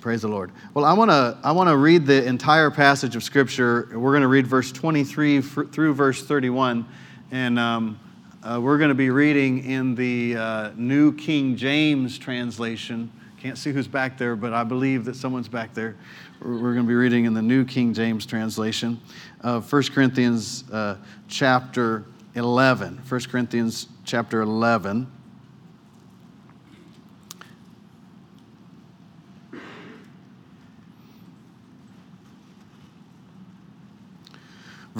Praise the Lord. Well, I want to I want to read the entire passage of Scripture. We're going to read verse 23 through verse 31, and um, uh, we're going to be reading in the uh, New King James translation. Can't see who's back there, but I believe that someone's back there. We're, going to be reading in the New King James translation of 1 Corinthians uh, chapter 11. 1 Corinthians chapter 11.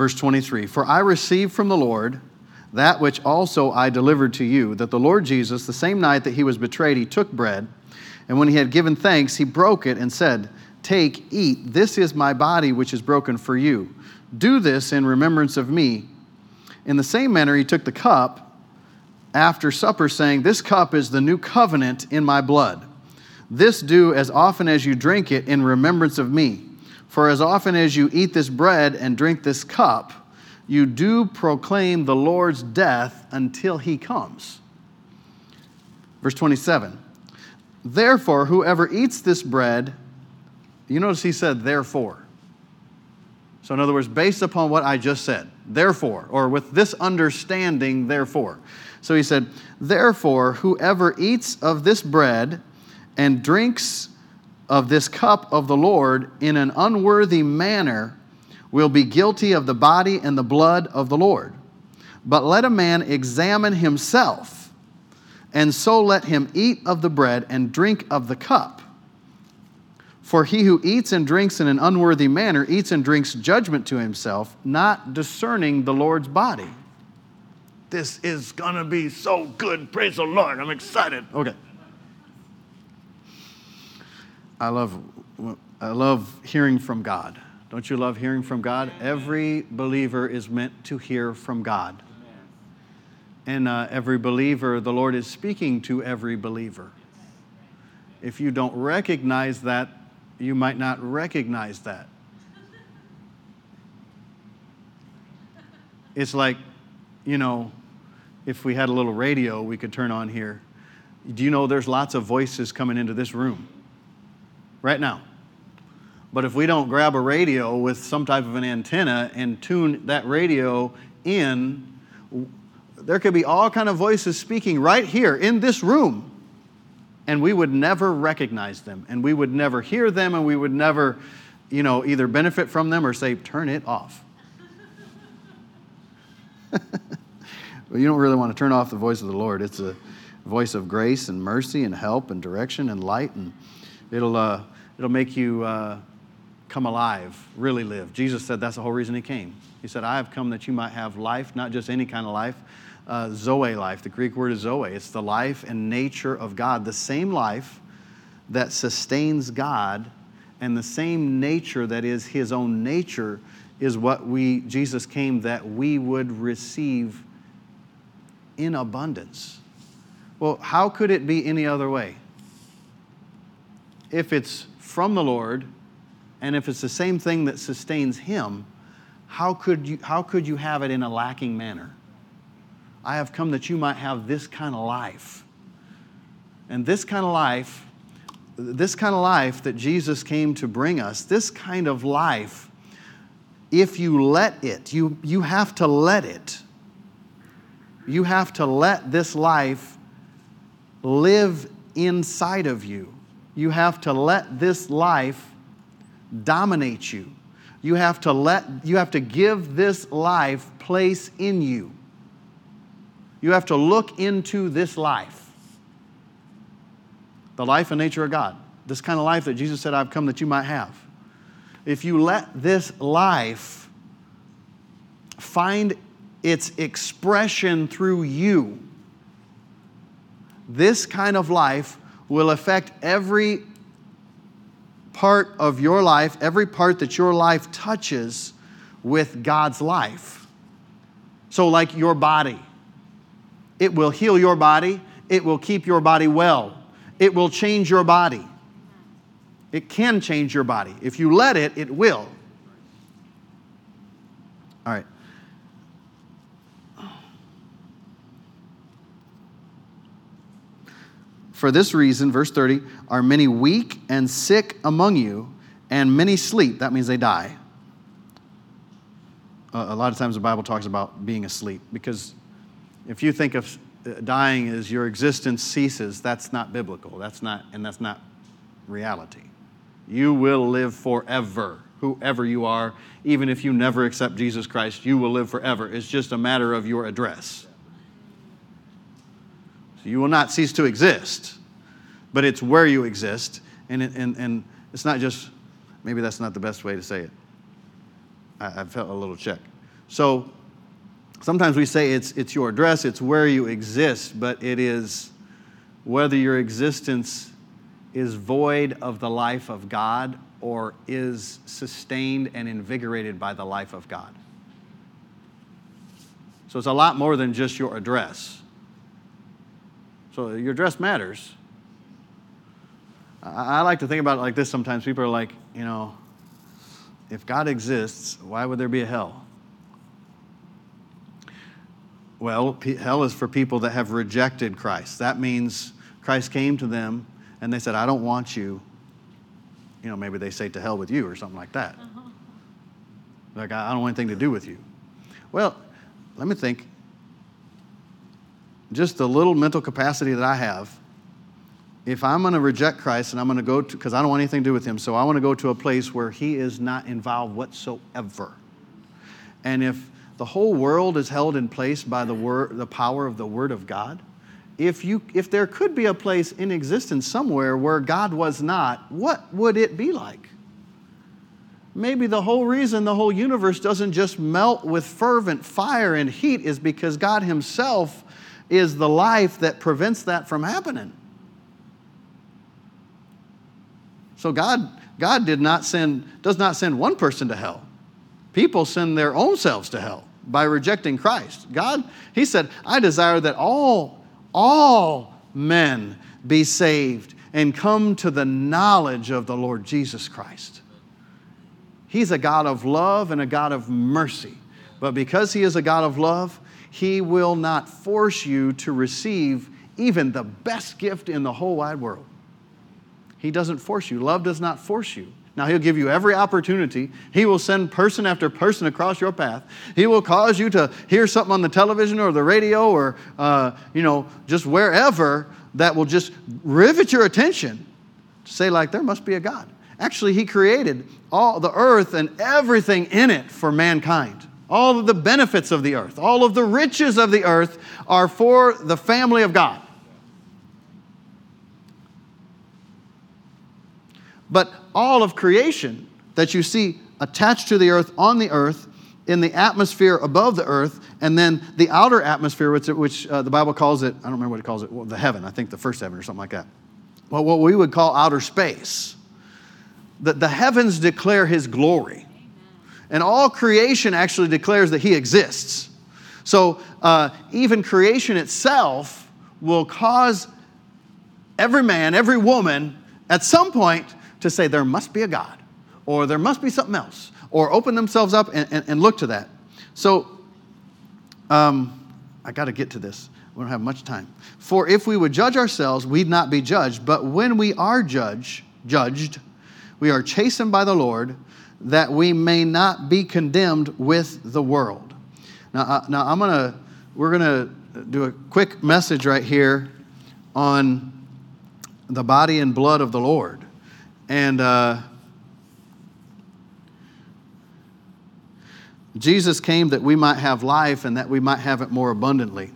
Verse 23 For I received from the Lord that which also I delivered to you, that the Lord Jesus, the same night that he was betrayed, he took bread, and when he had given thanks, he broke it and said, Take, eat, this is my body which is broken for you. Do this in remembrance of me. In the same manner, he took the cup after supper, saying, This cup is the new covenant in my blood. This do as often as you drink it in remembrance of me. For as often as you eat this bread and drink this cup, you do proclaim the Lord's death until he comes. Verse 27 Therefore, whoever eats this bread, you notice he said, therefore. So, in other words, based upon what I just said, therefore, or with this understanding, therefore. So he said, Therefore, whoever eats of this bread and drinks of this cup of the Lord in an unworthy manner will be guilty of the body and the blood of the Lord. But let a man examine himself, and so let him eat of the bread and drink of the cup. For he who eats and drinks in an unworthy manner eats and drinks judgment to himself, not discerning the Lord's body. This is going to be so good. Praise the Lord. I'm excited. Okay. I love, I love hearing from God. Don't you love hearing from God? Every believer is meant to hear from God. And uh, every believer, the Lord is speaking to every believer. If you don't recognize that, you might not recognize that. It's like, you know, if we had a little radio we could turn on here. Do you know there's lots of voices coming into this room right now? But if we don't grab a radio with some type of an antenna and tune that radio in, there could be all kind of voices speaking right here in this room and we would never recognize them and we would never hear them and we would never you know either benefit from them or say turn it off well, you don't really want to turn off the voice of the lord it's a voice of grace and mercy and help and direction and light and it'll uh, it'll make you uh, come alive, really live. Jesus said that's the whole reason he came. He said, I have come that you might have life, not just any kind of life, uh, Zoe life. The Greek word is Zoe. It's the life and nature of God, the same life that sustains God and the same nature that is his own nature is what we Jesus came that we would receive in abundance. Well, how could it be any other way? If it's from the Lord, and if it's the same thing that sustains him, how could you, how could you have it in a lacking manner? I have come that you might have this kind of life. And this kind of life, this kind of life that Jesus came to bring us, this kind of life, if you let it, you, you have to let it. You have to let this life live inside of you. You have to let this life dominate you. You have to let you have to give this life place in you. You have to look into this life. The life and nature of God. This kind of life that Jesus said I've come that you might have. If you let this life find its expression through you, this kind of life will affect every part of your life, every part that your life touches with God's life. So, like your body, it will heal your body, it will keep your body well, it will change your body. It can change your body. If you let it, it will. For this reason, verse 30, are many weak and sick among you, and many sleep. That means they die. a lot of times the Bible talks about being asleep because if you think of uh, dying as your existence ceases, that's not biblical. That's not, and that's not reality. You will live forever, whoever you are. Even if you never accept Jesus Christ, you will live forever. It's just a matter of your address. So you will not cease to exist, but it's where you exist. And, it, and, and it's not just, maybe that's not the best way to say it. I, I felt a little check. So sometimes we say it's, it's your address, it's where you exist, but it is whether your existence is void of the life of God or is sustained and invigorated by the life of God. So it's a lot more than just your address. So your dress matters. I, like to think about it like this sometimes. People are like, you know, if God exists, why would there be a hell? Well, hell is for people that have rejected Christ. That means Christ came to them and they said, I don't want you. You know, maybe they say to hell with you or something like that. Uh-huh. Like, I don't want anything to do with you. Well, let me think. Just the little mental capacity that I have, if I'm going to reject Christ and I'm going to go to, because I don't want anything to do with him, so I want to go to a place where he is not involved whatsoever. And if the whole world is held in place by the, word, the power of the Word of God, if, you, if there could be a place in existence somewhere where God was not, what would it be like? Maybe the whole reason the whole universe doesn't just melt with fervent fire and heat is because God Himself is the life that prevents that from happening. So God, God did not send, does not send one person to hell. People send their own selves to hell by rejecting Christ. God, He said, I desire that all all men be saved and come to the knowledge of the Lord Jesus Christ. He's a God of love and a God of mercy. But because He is a God of love, He will not force you to receive even the best gift in the whole wide world. He doesn't force you. Love does not force you. Now, He'll give you every opportunity. He will send person after person across your path. He will cause you to hear something on the television or the radio or, uh, you know, just wherever that will just rivet your attention to say, like, there must be a God. Actually, He created all the earth and everything in it for mankind. All of the benefits of the earth, all of the riches of the earth are for the family of God. But all of creation that you see attached to the earth, on the earth, in the atmosphere above the earth, and then the outer atmosphere, which, which uh, the Bible calls it, I don't remember what it calls it, well, the heaven, I think the first heaven or something like that. Well, what we would call outer space. The, the heavens declare his glory. And all creation actually declares that he exists. So uh, even creation itself will cause every man, every woman, at some point to say there must be a God or there must be something else or open themselves up and, and, and look to that. So, um, I got to get to this. We don't have much time. For if we would judge ourselves, we'd not be judged. But when we are judged, judged, we are chastened by the Lord, that we may not be condemned with the world. Now, now I'm gonna, we're gonna do a quick message right here on the body and blood of the Lord. And uh, Jesus came that we might have life and that we might have it more abundantly.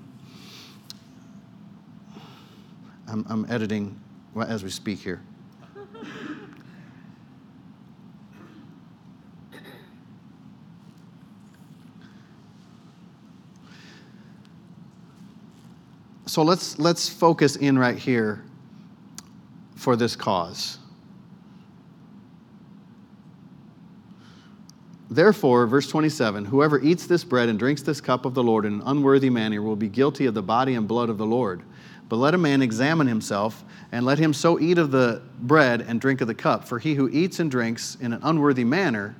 I'm, I'm editing as we speak here. So let's let's focus in right here for this cause. Therefore, verse 27 whoever eats this bread and drinks this cup of the Lord in an unworthy manner will be guilty of the body and blood of the Lord. But let a man examine himself, and let him so eat of the bread and drink of the cup. For he who eats and drinks in an unworthy manner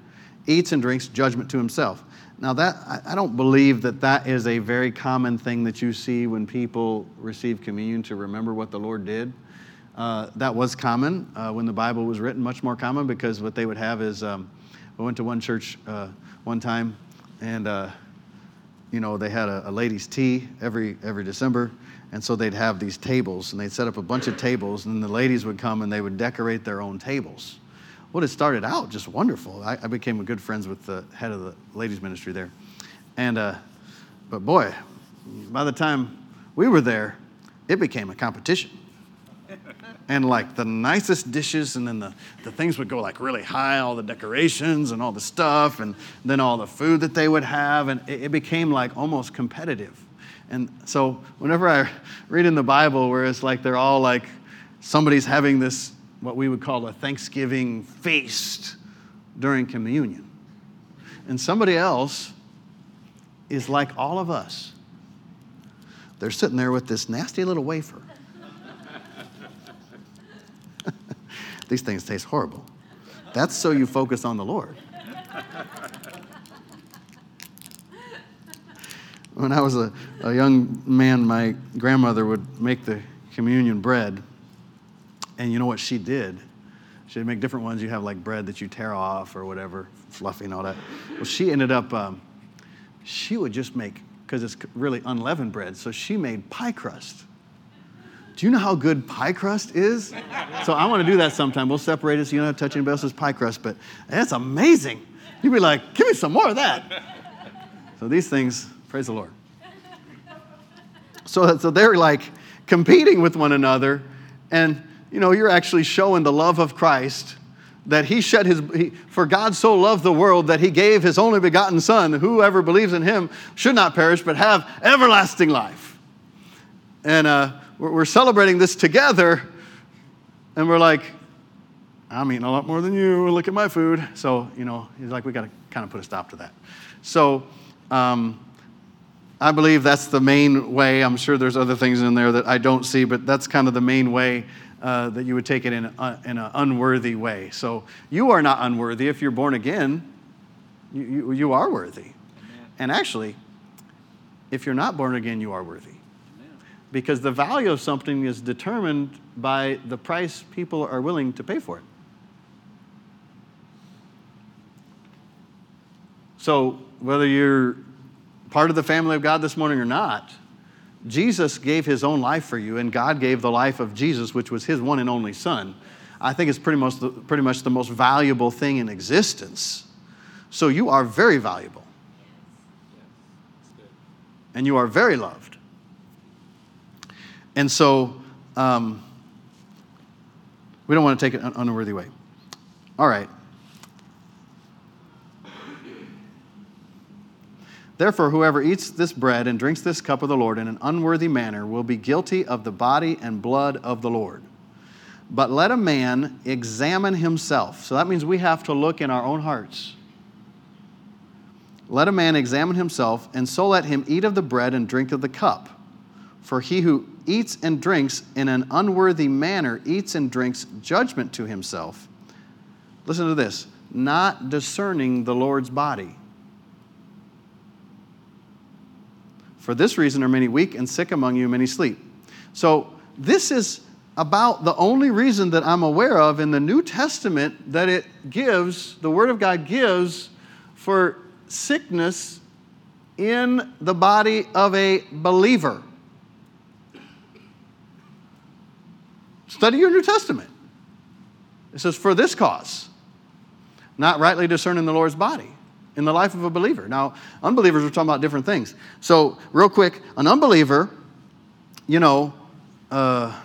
eats and drinks judgment to himself, Now, that, I, I don't believe that that is a very common thing that you see when people receive communion to remember what the Lord did. Uh, that was common uh, when the Bible was written, much more common because what they would have is um, we went to one church uh, one time and uh, you know they had a, a, ladies' tea every every December, and so they'd have these tables and they'd set up a bunch of tables, and the ladies would come and they would decorate their own tables. Well, it started out just wonderful. I, I became good friends with the head of the ladies' ministry there, and uh, but boy, by the time we were there, it became a competition and like the nicest dishes, and then the, the things would go like really high, all the decorations and all the stuff, and then all the food that they would have, and it, it became like almost competitive. And so whenever I read in the Bible where it's like they're all like somebody's having this, what we would call a Thanksgiving feast during communion, and somebody else is like all of us. They're sitting there with this nasty little wafer These things taste horrible. That's so you focus on the Lord. When I was a, a young man, my grandmother would make the communion bread. And you know what she did? She'd make different ones. You have like bread that you tear off or whatever, fluffy and all that. Well, she ended up, um, she would just make, because it's really unleavened bread, so she made pie crust. Do you know how good pie crust is? So I want to do that sometime. We'll separate it so you don't have to touch anybody else's pie crust, but that's amazing. You'd be like, give me some more of that. So these things, praise the Lord. So, so they're like competing with one another, and you know, you're actually showing the love of Christ that he shed his he, for god so loved the world that he gave his only begotten son whoever believes in him should not perish but have everlasting life and uh, we're celebrating this together, and we're like, I'm eating a lot more than you. Look at my food. So, you know, he's like, we got to kind of put a stop to that. So, um, I believe that's the main way. I'm sure there's other things in there that I don't see, but that's kind of the main way uh, that you would take it in, a, in an unworthy way. So, you are not unworthy if you're born again. You, you, you are worthy. And actually, if you're not born again, you are worthy because the value of something is determined by the price people are willing to pay for it. So, whether you're part of the family of God this morning or not, Jesus gave his own life for you, and God gave the life of Jesus, which was his one and only Son. I think it's pretty much the, pretty much the most valuable thing in existence. So, you are very valuable. And you are very loved. And so um, we don't want to take it an unworthy way. All right. Therefore, whoever eats this bread and drinks this cup of the Lord in an unworthy manner will be guilty of the body and blood of the Lord. But let a man examine himself. So that means we have to look in our own hearts. Let a man examine himself, and so let him eat of the bread and drink of the cup. For he who eats and drinks in an unworthy manner eats and drinks judgment to himself. Listen to this not discerning the Lord's body. For this reason are many weak and sick among you, many sleep. So, this is about the only reason that I'm aware of in the New Testament that it gives, the Word of God gives for sickness in the body of a believer. Study your New Testament. It says, for this cause, not rightly discerning the Lord's body in the life of a believer. Now, unbelievers are talking about different things. So, real quick, an unbeliever, you know, uh,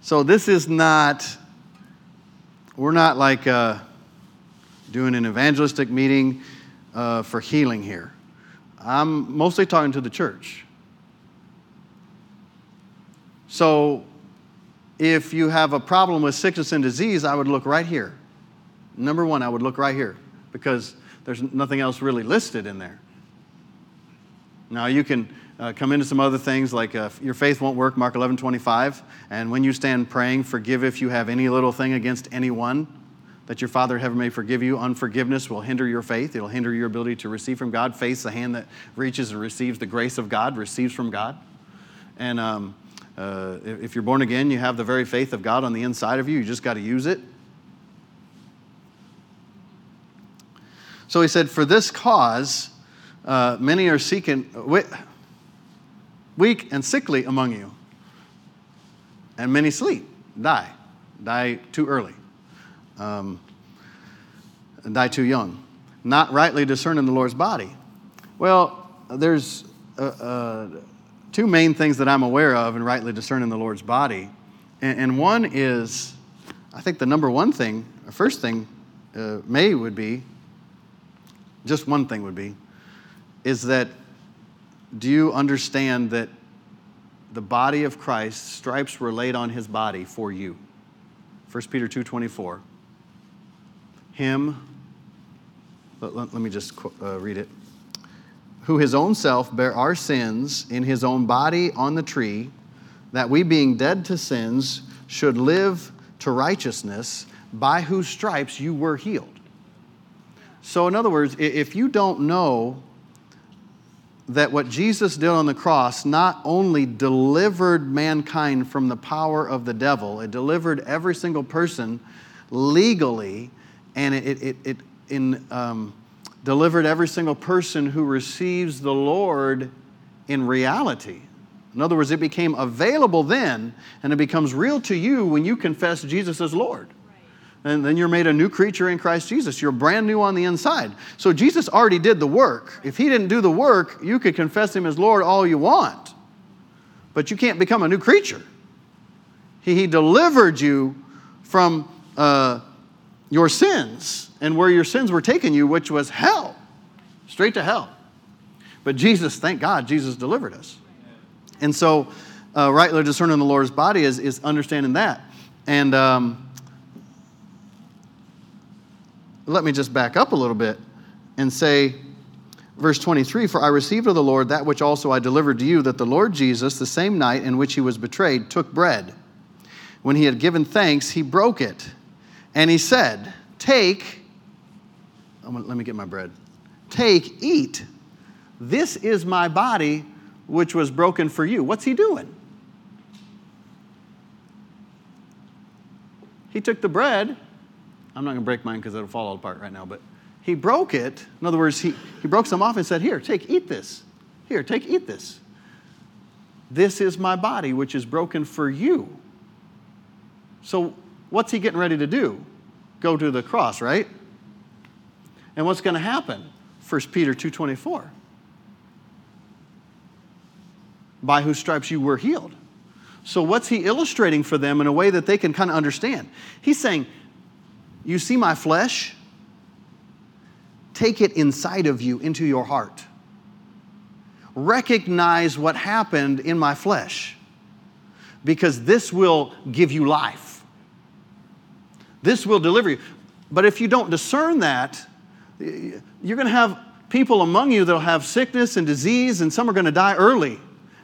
so this is not, we're not like uh, doing an evangelistic meeting uh, for healing here. I'm mostly talking to the church. So, if you have a problem with sickness and disease, I would look right here. Number one, I would look right here because there's nothing else really listed in there. Now, you can uh, come into some other things like uh, your faith won't work, Mark 11 25. And when you stand praying, forgive if you have any little thing against anyone. that your Father in heaven may forgive you. Unforgiveness will hinder your faith, it'll hinder your ability to receive from God. Faith's the hand that reaches and receives the grace of God, receives from God. And um, uh, if you're born again, you have the very faith of God on the inside of you. You just got to use it. So he said, For this cause, uh, many are seeking, weak and sickly among you, and many sleep, die, die too early um, die too young. Not rightly discerning the Lord's body. Well, there's uh, uh, two main things that I'm aware of in rightly discerning the Lord's body. And, and one is, I think the number one thing, first thing, uh, may would be, just one thing would be, is that do you understand that the body of Christ, stripes were laid on his body for you? 1 Peter 2.24 him, let, let, let me just uh, read it, who his own self bare our sins in his own body on the tree, that we being dead to sins should live to righteousness, by whose stripes you were healed. So, in other words, if you don't know that what Jesus did on the cross not only delivered mankind from the power of the devil, it delivered every single person legally and it, it, it in, um, delivered every single person who receives the Lord in reality. In other words, it became available then, and it becomes real to you when you confess Jesus as Lord. And then you're made a new creature in Christ Jesus. You're brand new on the inside. So Jesus already did the work. If he didn't do the work, you could confess him as Lord all you want. But you can't become a new creature. He, he delivered you from uh, your sins and where your sins were taking you, which was hell, straight to hell. But Jesus, thank God, Jesus delivered us. And so, uh, rightly discerning the Lord's body is, is understanding that. And um, let me just back up a little bit and say, verse 23 For I received of the Lord that which also I delivered to you, that the Lord Jesus, the same night in which he was betrayed, took bread. When he had given thanks, he broke it and he said, Take, let me get my bread. Take, eat. This is my body, which was broken for you. What's he doing? He took the bread. I'm not going to break mine because it'll fall apart right now, but he broke it. In other words, he, he broke some off and said, Here, take, eat this. Here, take, eat this. This is my body, which is broken for you. So what's he getting ready to do? Go to the cross, right? And what's going to happen? 1 Peter 2:24. By whose stripes you were healed. So what's he illustrating for them in a way that they can kind of understand? He's saying, "You see my flesh? Take it inside of you into your heart. Recognize what happened in my flesh because this will give you life." This will deliver you. But if you don't discern that, you're going to have people among you that'll have sickness and disease, and some are going to die early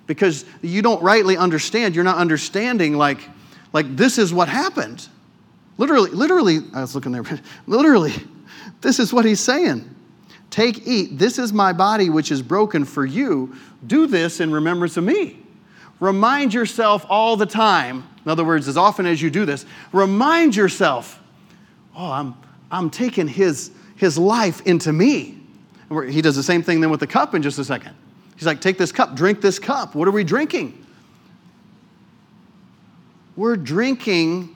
because you don't rightly understand. You're not understanding, like, like this is what happened. Literally, literally, I was looking there, literally, this is what he's saying. Take, eat. This is my body, which is broken for you. Do this in remembrance of me. Remind yourself all the time in other words, as often as you do this, remind yourself, oh, I'm, I'm taking his, his life into me. He does the same thing then with the cup in just a second. He's like, take this cup, drink this cup. What are we drinking? We're drinking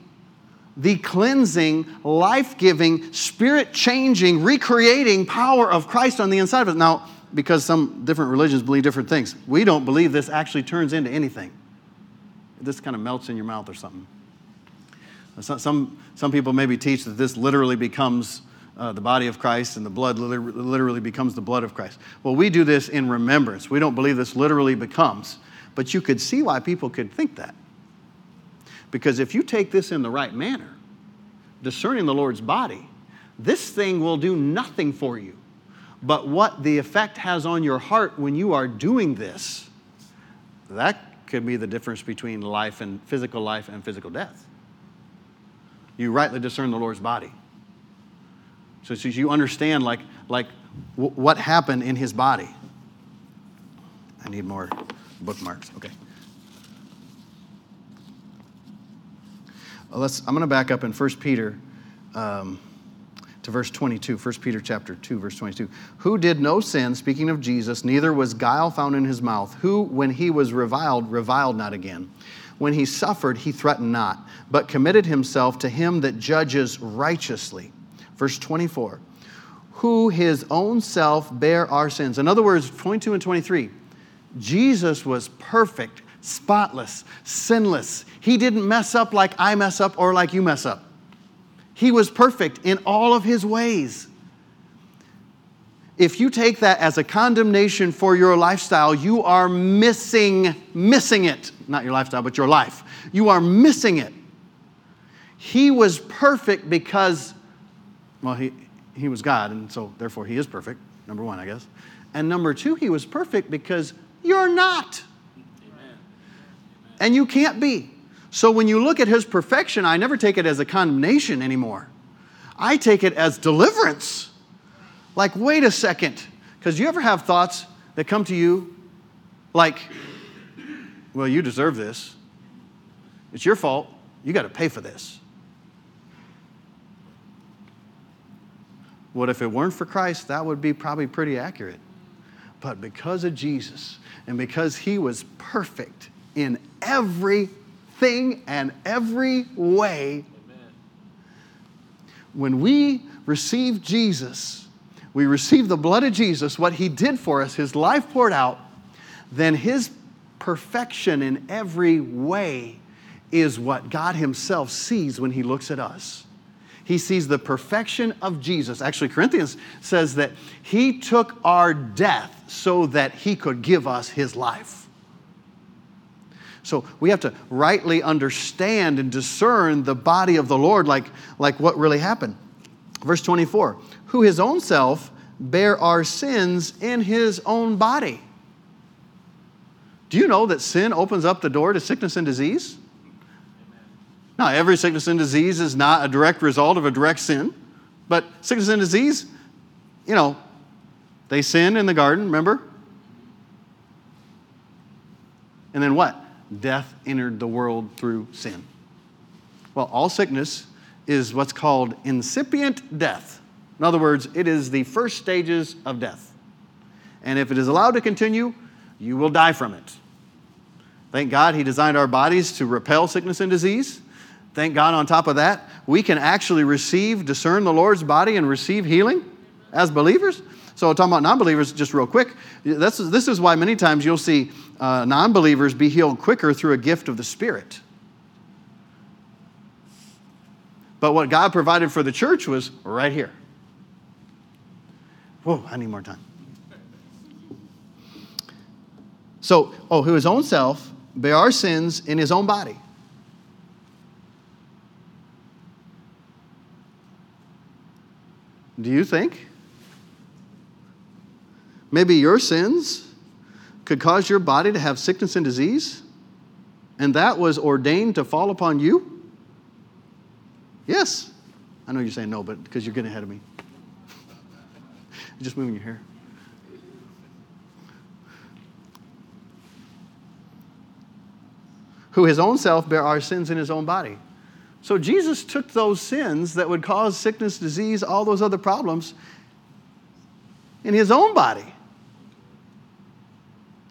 the cleansing, life giving, spirit changing, recreating power of Christ on the inside of us. Now, because some different religions believe different things, we don't believe this actually turns into anything this kind of melts in your mouth or something. Some, some, people maybe teach that this literally becomes uh, the body of Christ and the blood literally becomes the blood of Christ. Well, we do this in remembrance. We don't believe this literally becomes, but you could see why people could think that. Because if you take this in the right manner, discerning the Lord's body, this thing will do nothing for you. But what the effect has on your heart when you are doing this, that could be the difference between life and physical life and physical death. You rightly discern the Lord's body. So, so you understand like, like w- what happened in his body. I need more bookmarks. Okay. Let's, I'm going to back up in 1 Peter um, to verse 22. 1 Peter chapter 2, verse 22. Who did no sin, speaking of Jesus, neither was guile found in his mouth, who, when he was reviled, reviled not again. When he suffered, he threatened not, but committed himself to him that judges righteously. Verse 24. Who his own self bare our sins. In other words, 22 and 23. Jesus was perfect, spotless, sinless. He didn't mess up like I mess up or like you mess up. He was perfect in all of his ways. If you take that as a condemnation for your lifestyle, you are missing missing it. Not your lifestyle, but your life. You are missing it. He was perfect because well, he he was God and so therefore he is perfect. Number 1, I guess. And number 2, he was perfect because you're not. And you can't be. So when you look at his perfection, I never take it as a condemnation anymore. I take it as deliverance. Like, wait a second. Because you ever have thoughts that come to you like, well, you deserve this. It's your fault. You got to pay for this. What if it weren't for Christ? That would be probably pretty accurate. But because of Jesus and because he was perfect in every everything and every way. Amen. When we receive Jesus, we receive the blood of Jesus, what he did for us, his life poured out, then his perfection in every way is what God himself sees when he looks at us. He sees the perfection of Jesus. Actually, Corinthians says that he took our death so that he could give us his life. So we have to rightly understand and discern the body of the Lord, like, like what really happened. Verse 24 Who his own self bare our sins in his own body. Do you know that sin opens up the door to sickness and disease? Now, every sickness and disease is not a direct result of a direct sin, but sickness and disease, you know, they sin in the garden, remember? And then what? Death entered the world through sin. Well, all sickness is what's called incipient death. In other words, it is the first stages of death. And if it is allowed to continue, you will die from it. Thank God he designed our bodies to repel sickness and disease. Thank God, on top of that, we can actually receive, discern the Lord's body and receive healing as believers. So, talking about non believers, just real quick, this is, this is why many times you'll see uh, non believers be healed quicker through a gift of the Spirit. But what God provided for the church was right here. Whoa, I need more time. So, oh, who his own self bear our sins in his own body. Do you think Maybe your sins could cause your body to have sickness and disease, and that was ordained to fall upon you? Yes. I know you're saying no, but because you're getting ahead of me. you're just moving your hair. Who his own self bare our sins in his own body. So Jesus took those sins that would cause sickness, disease, all those other problems in his own body.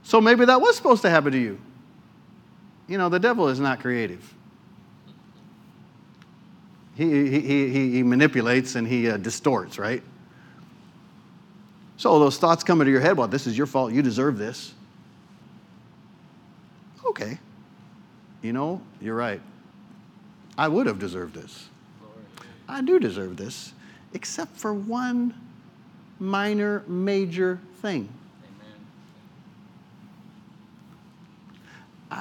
So maybe that was supposed to happen to you. You know, the devil is not creative. He, he, he, he manipulates and he uh, distorts, right? So those thoughts come into your head well, this is your fault. You deserve this. Okay. You know, you're right. I would have deserved this. I do deserve this, except for one minor, major thing.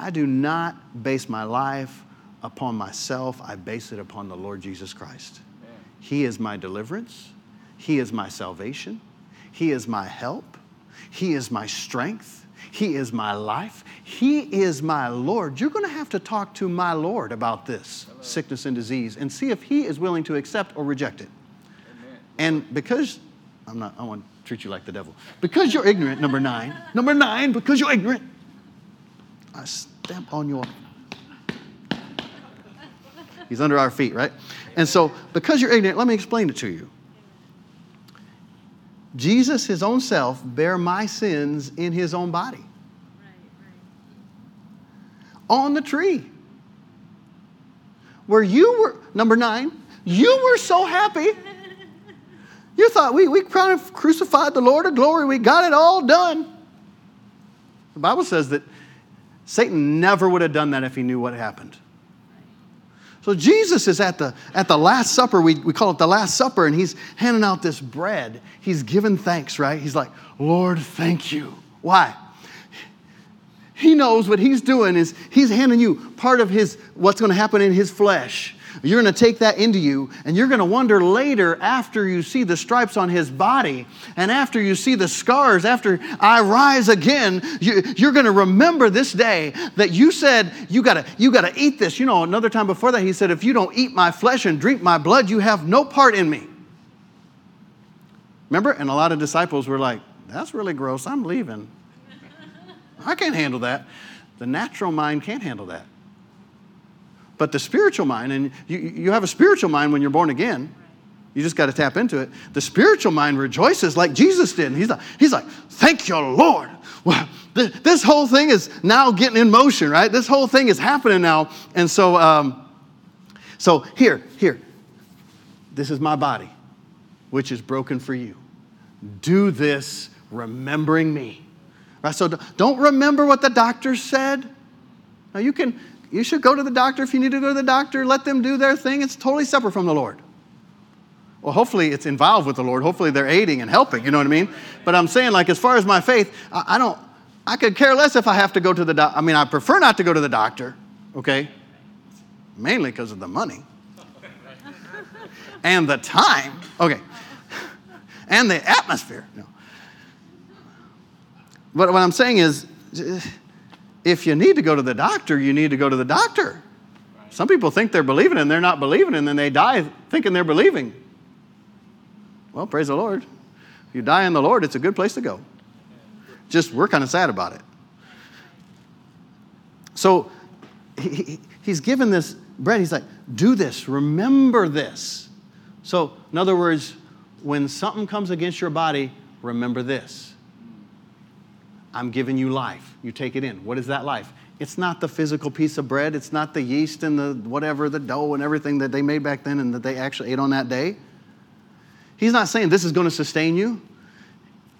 I do not base my life upon myself, I base it upon the Lord Jesus Christ. Amen. He is my deliverance, He is my salvation, He is my help, He is my strength, He is my life, He is my Lord. You're going to have to talk to my Lord about this Hello. sickness and disease and see if He is willing to accept or reject it. Amen. And because, I'm not, I want to treat you like the devil. Because you're ignorant, number nine. Number nine, because you're ignorant, I stamp on your. He's under our feet, right? And so, because you're ignorant, let me explain it to you. Jesus, his own self, bare my sins in his own body. On the tree. Where you were, number nine, you were so happy. You thought we, we kind of crucified the Lord of glory, we got it all done. The Bible says that Satan never would have done that if he knew what happened. So Jesus is at the, at the Last Supper. We, we call it the Last Supper, and he's handing out this bread. He's giving thanks, right? He's like, Lord, thank you. Why? He knows what he's doing is he's handing you part of his what's going to happen in his flesh. You're going to take that into you, and you're going to wonder later, after you see the stripes on his body, and after you see the scars, after I rise again, you, are going to remember this day that you said, You got to you got to eat this. You know, another time before that, he said, If you don't eat my flesh and drink my blood, you have no part in me. Remember? And a lot of disciples were like, That's really gross. I'm leaving. I can't handle that. The natural mind can't handle that. But the spiritual mind, and you, you have a spiritual mind when you're born again. You just got to tap into it. The spiritual mind rejoices like Jesus did. he's like, he's like, thank you, Lord. Well, th- this whole thing is now getting in motion, right? This whole thing is happening now. And so, um, so here, here, this is my body, which is broken for you. Do this remembering me. Right? So don't remember what the doctor said. Now you can you should go to the doctor if you need to go to the doctor. Let them do their thing. It's totally separate from the Lord. Well, hopefully it's involved with the Lord. Hopefully they're aiding and helping. You know what I mean? But I'm saying, like, as far as my faith, I, I don't, I could care less if I have to go to the doctor. I mean, I prefer not to go to the doctor, okay? Mainly because of the money and the time, okay, and the atmosphere. No. But what I'm saying is, if you need to go to the doctor, you need to go to the doctor. Some people think they're believing and they're not believing, and then they die thinking they're believing. Well, praise the Lord. If you die in the Lord, it's a good place to go. Just we're kind of sad about it. So he, he's given this bread. He's like, do this, remember this. So, in other words, when something comes against your body, remember this. I'm giving you life. You take it in. What is that life? It's not the physical piece of bread. It's not the yeast and the whatever, the dough and everything that they made back then and that they actually ate on that day. He's not saying this is going to sustain you.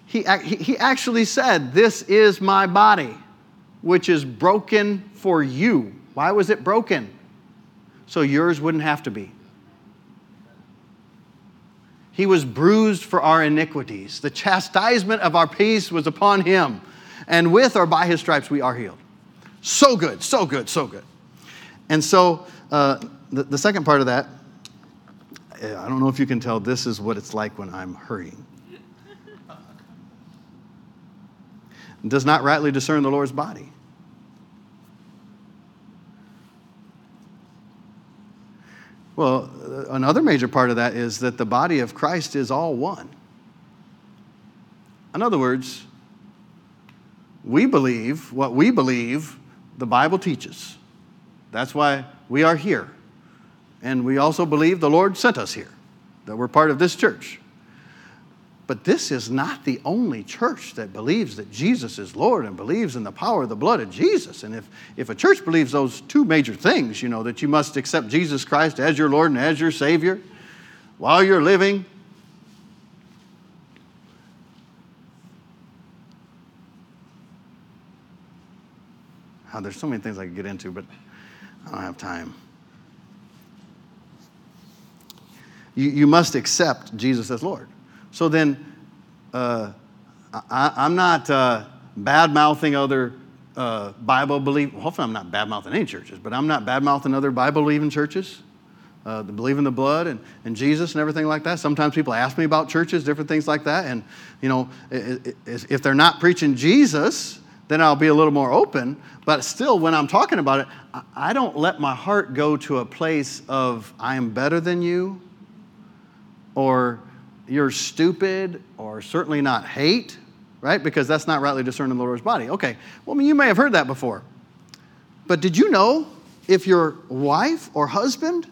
He, he actually said, This is my body, which is broken for you. Why was it broken? So yours wouldn't have to be. He was bruised for our iniquities. The chastisement of our peace was upon him and with or by his stripes we are healed. So good, so good, so good. And so uh, the, the second part of that, I don't know if you can tell, this is what it's like when I'm hurrying. Does not rightly discern the Lord's body. Well, another major part of that is that the body of Christ is all one. In other words, we believe what we believe the Bible teaches. That's why we are here. And we also believe the Lord sent us here, that we're part of this church. But this is not the only church that believes that Jesus is Lord and believes in the power of the blood of Jesus. And if, if a church believes those two major things, you know, that you must accept Jesus Christ as your Lord and as your Savior while you're living, Oh, there's so many things I could get into, but I don't have time. You, you must accept Jesus as Lord. So then, uh, I, am not uh, bad mouthing other uh, Bible believing. Hopefully, I'm not bad mouthing any churches, but I'm not bad mouthing other Bible believing churches. Uh, that believe in the blood and, and Jesus and everything like that. Sometimes people ask me about churches, different things like that. And, you know, if they're not preaching Jesus, then I'll be a little more open. But still, when I'm talking about it, I don't let my heart go to a place of, I am better than you, or you're stupid or certainly not hate, right? Because that's not rightly discerning the Lord's body. Okay, well, you may have heard that before. But did you know if your wife or husband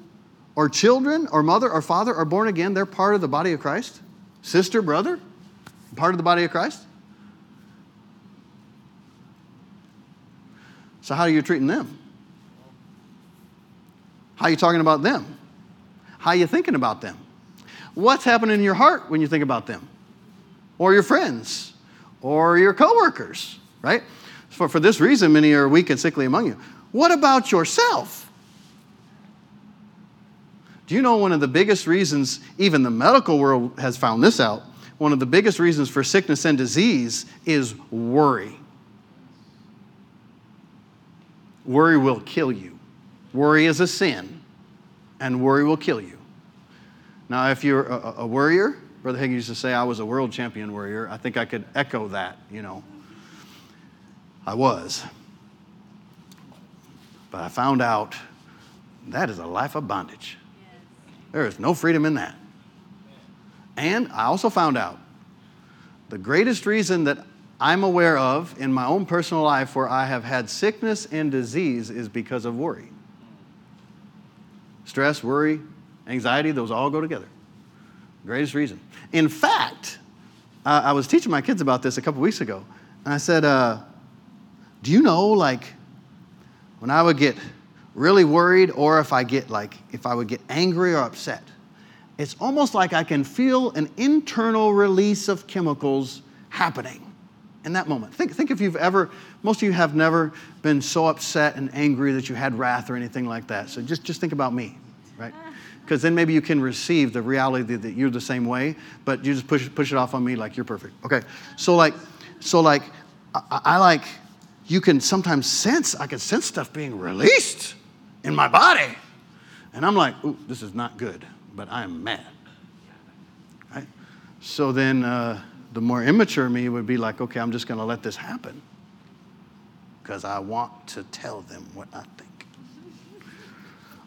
or children or mother or father are born again, they're part of the body of Christ? Sister, brother, part of the body of Christ? So, how are you treating them? How are you talking about them? How are you thinking about them? What's happening in your heart when you think about them? Or your friends? Or your coworkers, right? For, for this reason, many are weak and sickly among you. What about yourself? Do you know one of the biggest reasons, even the medical world has found this out, one of the biggest reasons for sickness and disease is worry. Worry will kill you. Worry is a sin, and worry will kill you. Now, if you're a, a worrier, Brother Hagin used to say I was a world champion worrier. I think I could echo that, you know. I was. But I found out that is a life of bondage. There is no freedom in that. And I also found out the greatest reason that I'm aware of in my own personal life where I have had sickness and disease is because of worry. Stress, worry, anxiety, those all go together. Greatest reason. In fact, I was teaching my kids about this a couple weeks ago, and I said, uh, Do you know, like, when I would get really worried, or if I get like, if I would get angry or upset, it's almost like I can feel an internal release of chemicals happening in that moment. Think, think if you've ever, most of you have never been so upset and angry that you had wrath or anything like that. So just, just think about me, right? Because then maybe you can receive the reality that you're the same way, but you just push, push it off on me like you're perfect. Okay, so like, so like, I, I like, you can sometimes sense, I can sense stuff being released in my body. And I'm like, ooh, this is not good, but I'm mad. Right? So then uh, the more immature me would be like, okay, I'm just going to let this happen because I want to tell them what I think.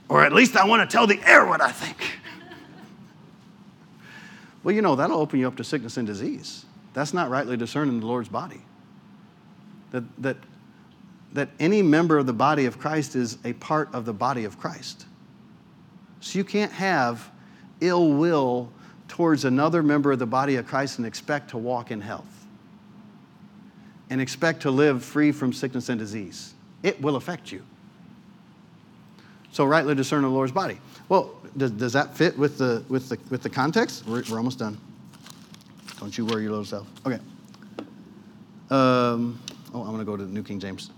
Or at least I want to tell the air what I think. well, you know, that'll open you up to sickness and disease. That's not rightly discerning the Lord's body. That, that that any member of the body of Christ is a part of the body of Christ. So you can't have ill will towards another member of the body of Christ and expect to walk in health and expect to live free from sickness and disease. It will affect you. So, rightly discern the Lord's body. Well, does, does that fit with the, with the, with the context? We're, we're almost done. Don't you worry your little self. Okay. Um, oh, I'm going to go to the New King James.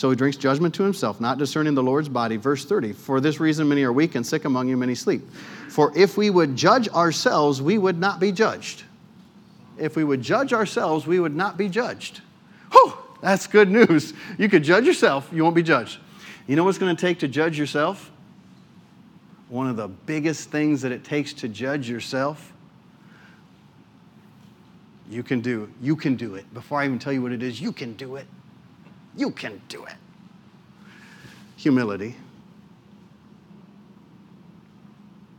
So he drinks judgment to himself, not discerning the Lord's body. Verse 30 For this reason, many are weak and sick among you, many sleep. For if we would judge ourselves, we would not be judged. If we would judge ourselves, we would not be judged. Whew, that's good news. You could judge yourself, you won't be judged. You know what's going to take to judge yourself? One of the biggest things that it takes to judge yourself you can do you can do it before i even tell you what it is you can do it you can do it. Humility.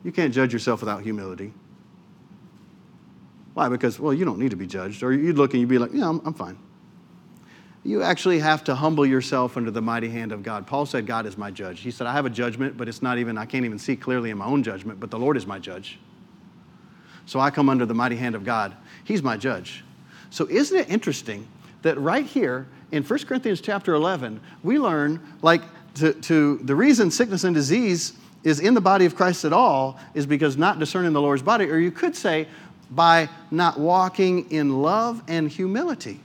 You can't judge yourself without humility. Why? Because, well, you don't need to be judged. Or you'd look and you'd be like, yeah, I'm, I'm fine. You actually have to humble yourself under the mighty hand of God. Paul said, God is my judge. He said, I have a judgment, but it's not even, I can't even see clearly in my own judgment, but the Lord is my judge. So I come under the mighty hand of God. He's my judge. So isn't it interesting that right here in 1 Corinthians chapter 11, we learn like to, to the reason sickness and disease is in the body of Christ at all is because not discerning the Lord's body, or you could say by not walking in love and humility.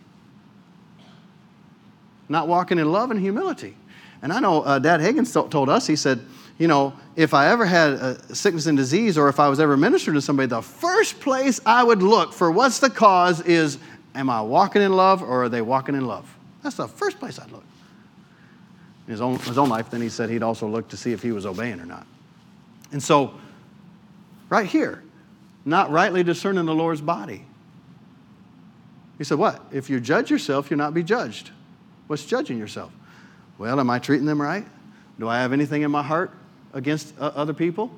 Not walking in love and humility. And I know uh, Dad Hagin told us, he said, you know, if I ever had sickness and disease or if I was ever ministering to somebody, the first place I would look for what's the cause is am I walking in love or are they walking in love? That's the first place I'd look. In his own, his own life, then he said he'd also look to see if he was obeying or not. And so, right here, not rightly discerning the Lord's body. He said, What? If you judge yourself, you'll not be judged. What's judging yourself? Well, am I treating them right? Do I have anything in my heart against uh, other people?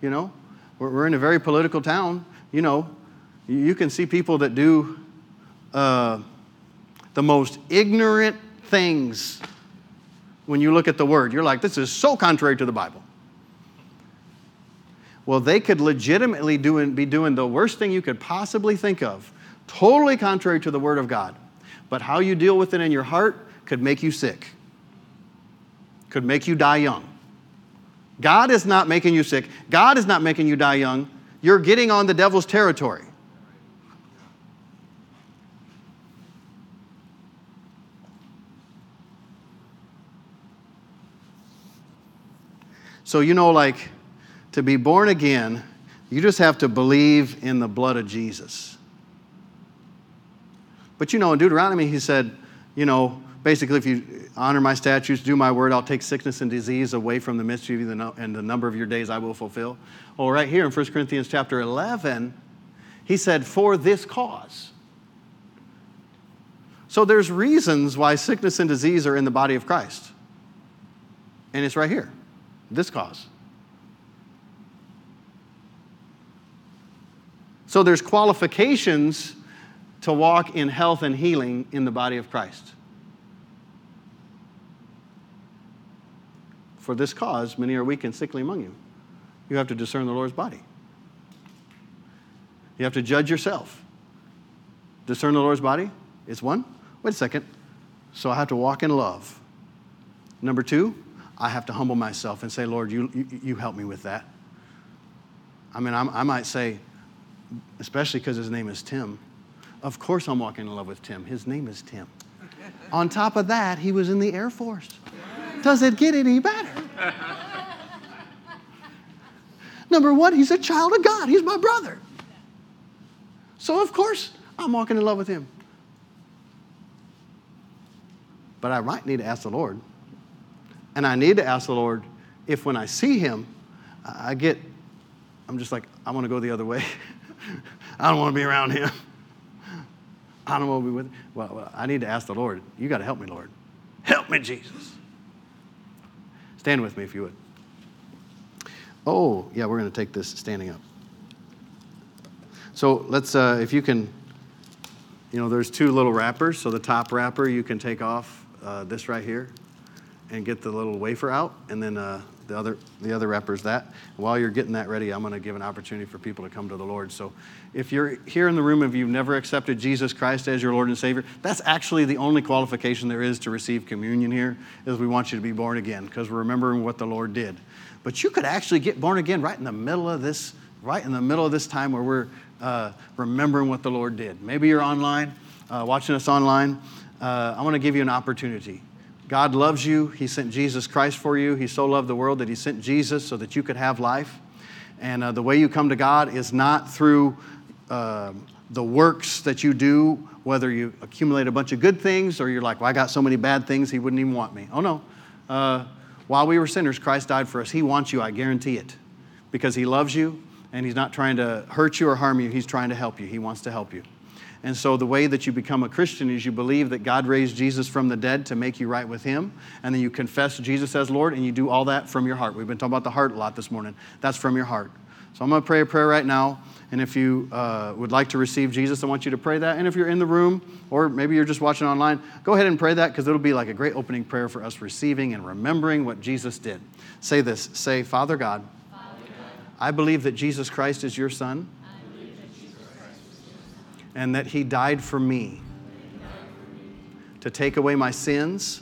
You know, we're, we're, in a very political town. You know, you can see people that do uh, the most ignorant things when you look at the word. You're like, this is so contrary to the Bible. Well, they could legitimately do, be doing the worst thing you could possibly think of, totally contrary to the word of God. But how you deal with it in your heart could make you sick, could make you die young. God is not making you sick. God is not making you die young. You're getting on the devil's territory. So, you know, like to be born again, you just have to believe in the blood of Jesus. But you know, in Deuteronomy, he said, you know, basically, if you honor my statutes, do my word, I'll take sickness and disease away from the midst of you, and the number of your days I will fulfill. Well, right here in 1 Corinthians chapter 11, he said, for this cause. So there's reasons why sickness and disease are in the body of Christ. And it's right here this cause. So there's qualifications to walk in health and healing in the body of Christ. For this cause, many are weak and sickly among you. You have to discern the Lord's body. You have to judge yourself. Discern the Lord's body is one. Wait a second. So I have to walk in love. Number two, I have to humble myself and say, Lord, you, you, you help me with that. I mean, I'm, i might say, especially because his name is Tim, of course I'm walking in love with Tim. His name is Tim. On top of that, he was in the Air Force. Does it get any better? Number one, he's a child of God. He's my brother. So, of course, I'm walking in love with him. But I might need to ask the Lord and I need to ask the Lord if when I see him, I get, I'm just like, I want to go the other way. I don't want to be around him. I don't want to be with him. Well, I need to ask the Lord, you got to help me, Lord. Help me, Jesus. Stand with me if you would. Oh, yeah, we're going to take this standing up. So let's, uh, if you can, you know, there's two little wrappers. So the top wrapper you can take off uh, this right here and get the little wafer out, and then uh, the other the other wrapper is that. While you're getting that ready, I'm going to give an opportunity for people to come to the Lord. So, if you're here in the room, if you've never accepted Jesus Christ as your Lord and Savior, that's actually the only qualification there is to receive communion here. Is we want you to be born again because we're remembering what the Lord did. But you could actually get born again right in the middle of this, right in the middle of this time where we're uh, remembering what the Lord did. Maybe you're online, uh, watching us online. Uh, I want to give you an opportunity. God loves you. He sent Jesus Christ for you. He so loved the world that He sent Jesus so that you could have life. And uh, the way you come to God is not through uh, the works that you do, whether you accumulate a bunch of good things or you're like, well, I got so many bad things, He wouldn't even want me. Oh, no. Uh, while we were sinners, Christ died for us. He wants you, I guarantee it, because He loves you and He's not trying to hurt you or harm you. He's trying to help you. He wants to help you. And so the way that you become a Christian is you believe that God raised Jesus from the dead to make you right with Him. And then you confess Jesus as Lord and you do all that from your heart. We've been talking about the heart a lot this morning. That's from your heart. So I'm going to pray a prayer right now. And if you uh, would like to receive Jesus, I want you to pray that. And if you're in the room or maybe you're just watching online, go ahead and pray that because it'll be like a great opening prayer for us receiving and remembering what Jesus did. Say this Say, Father God, Father God I believe that Jesus Christ is your Son and that He died for me to take away my sins,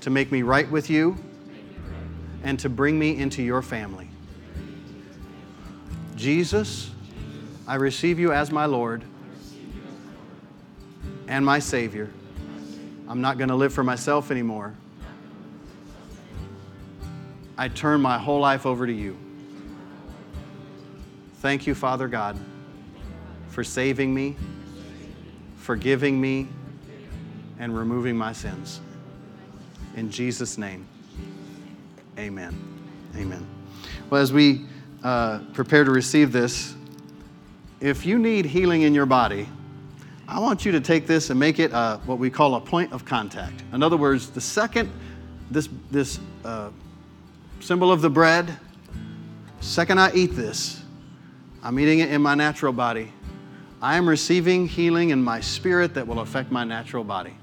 to make me right with you, and to bring me into your family. Jesus, I receive you as my Lord and my Savior. I'm not going to live for myself anymore. I turn my whole life over to you. Thank you, Father God for saving me, forgiving me, and removing my sins. In Jesus' name, amen. Amen. Well, as we uh, prepare to receive this, if you need healing in your body, I want you to take this and make it uh, what we call a point of contact. In other words, the second this, this uh, symbol of the bread, second I eat this, I'm eating it in my natural body. I am receiving healing in my spirit that will affect my natural body.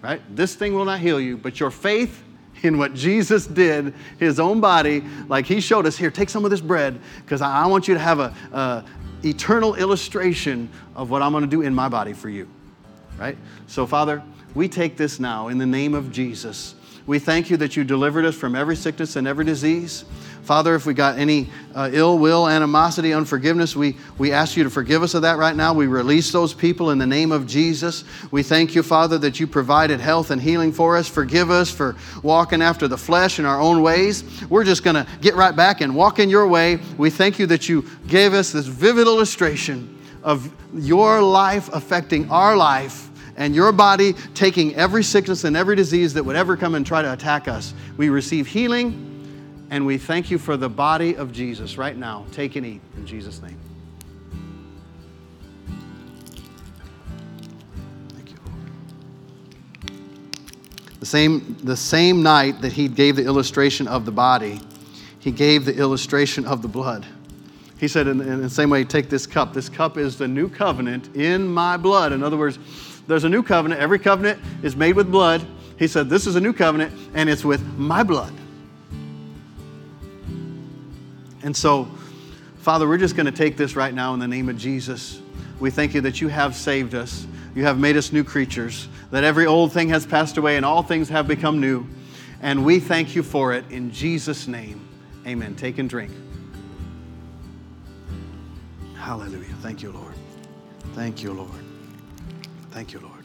Right? This thing will not heal you, but your faith in what Jesus did, his own body, like he showed us here, take some of this bread, because I, want you to have a eternal illustration of what I'm going to do in my body for you. Right? So, Father, we take this now in the name of Jesus. We thank you that you delivered us from every sickness and every disease. Father, if we got any uh, ill will, animosity, unforgiveness, we, we ask you to forgive us of that right now. We release those people in the name of Jesus. We thank you, Father, that you provided health and healing for us. Forgive us for walking after the flesh in our own ways. We're just going to get right back and walk in your way. We thank you that you gave us this vivid illustration of your life affecting our life and your body taking every sickness and every disease that would ever come and try to attack us. We receive healing and we thank you for the body of Jesus right now. Take and eat in Jesus' name. Thank you, Lord. The same, the same night that he gave the illustration of the body, he gave the illustration of the blood. He said, in, in the same way, take this cup. This cup is the new covenant in my blood. In other words, there's a new covenant. Every covenant is made with blood. He said, This is a new covenant, and it's with my blood. And so, Father, we're just going to take this right now in the name of Jesus. We thank you that you have saved us. You have made us new creatures, that every old thing has passed away and all things have become new. And we thank you for it in Jesus' name. Amen. Take and drink. Hallelujah. Thank you, Lord. Thank you, Lord. Thank you, Lord.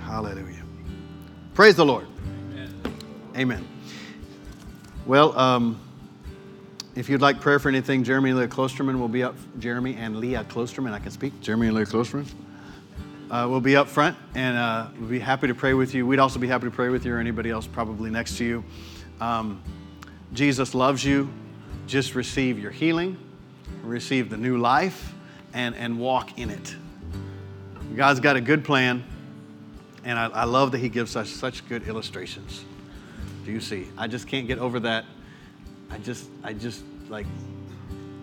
Hallelujah. Praise the Lord. Amen. Well, um, if you'd like prayer for anything, Jeremy and Leah Klosterman will be up. Jeremy and Leah Klosterman, I can speak. Jeremy and Leah Klosterman uh, will be up front, and uh, we'll be happy to pray with you. We'd also be happy to pray with you or anybody else probably next to you. Um, Jesus loves you. Just receive your healing, receive the new life, and, and walk in it. God's got a good plan, and I, I love that He gives us such good illustrations do you see? I just can't get over that. I just, I just like,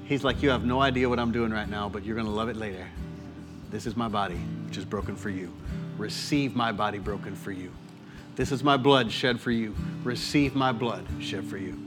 he's like, you have no idea what I'm doing right now, but you're going to love it later. This is my body, which is broken for you. Receive my body broken for you. This is my blood shed for you. Receive my blood shed for you.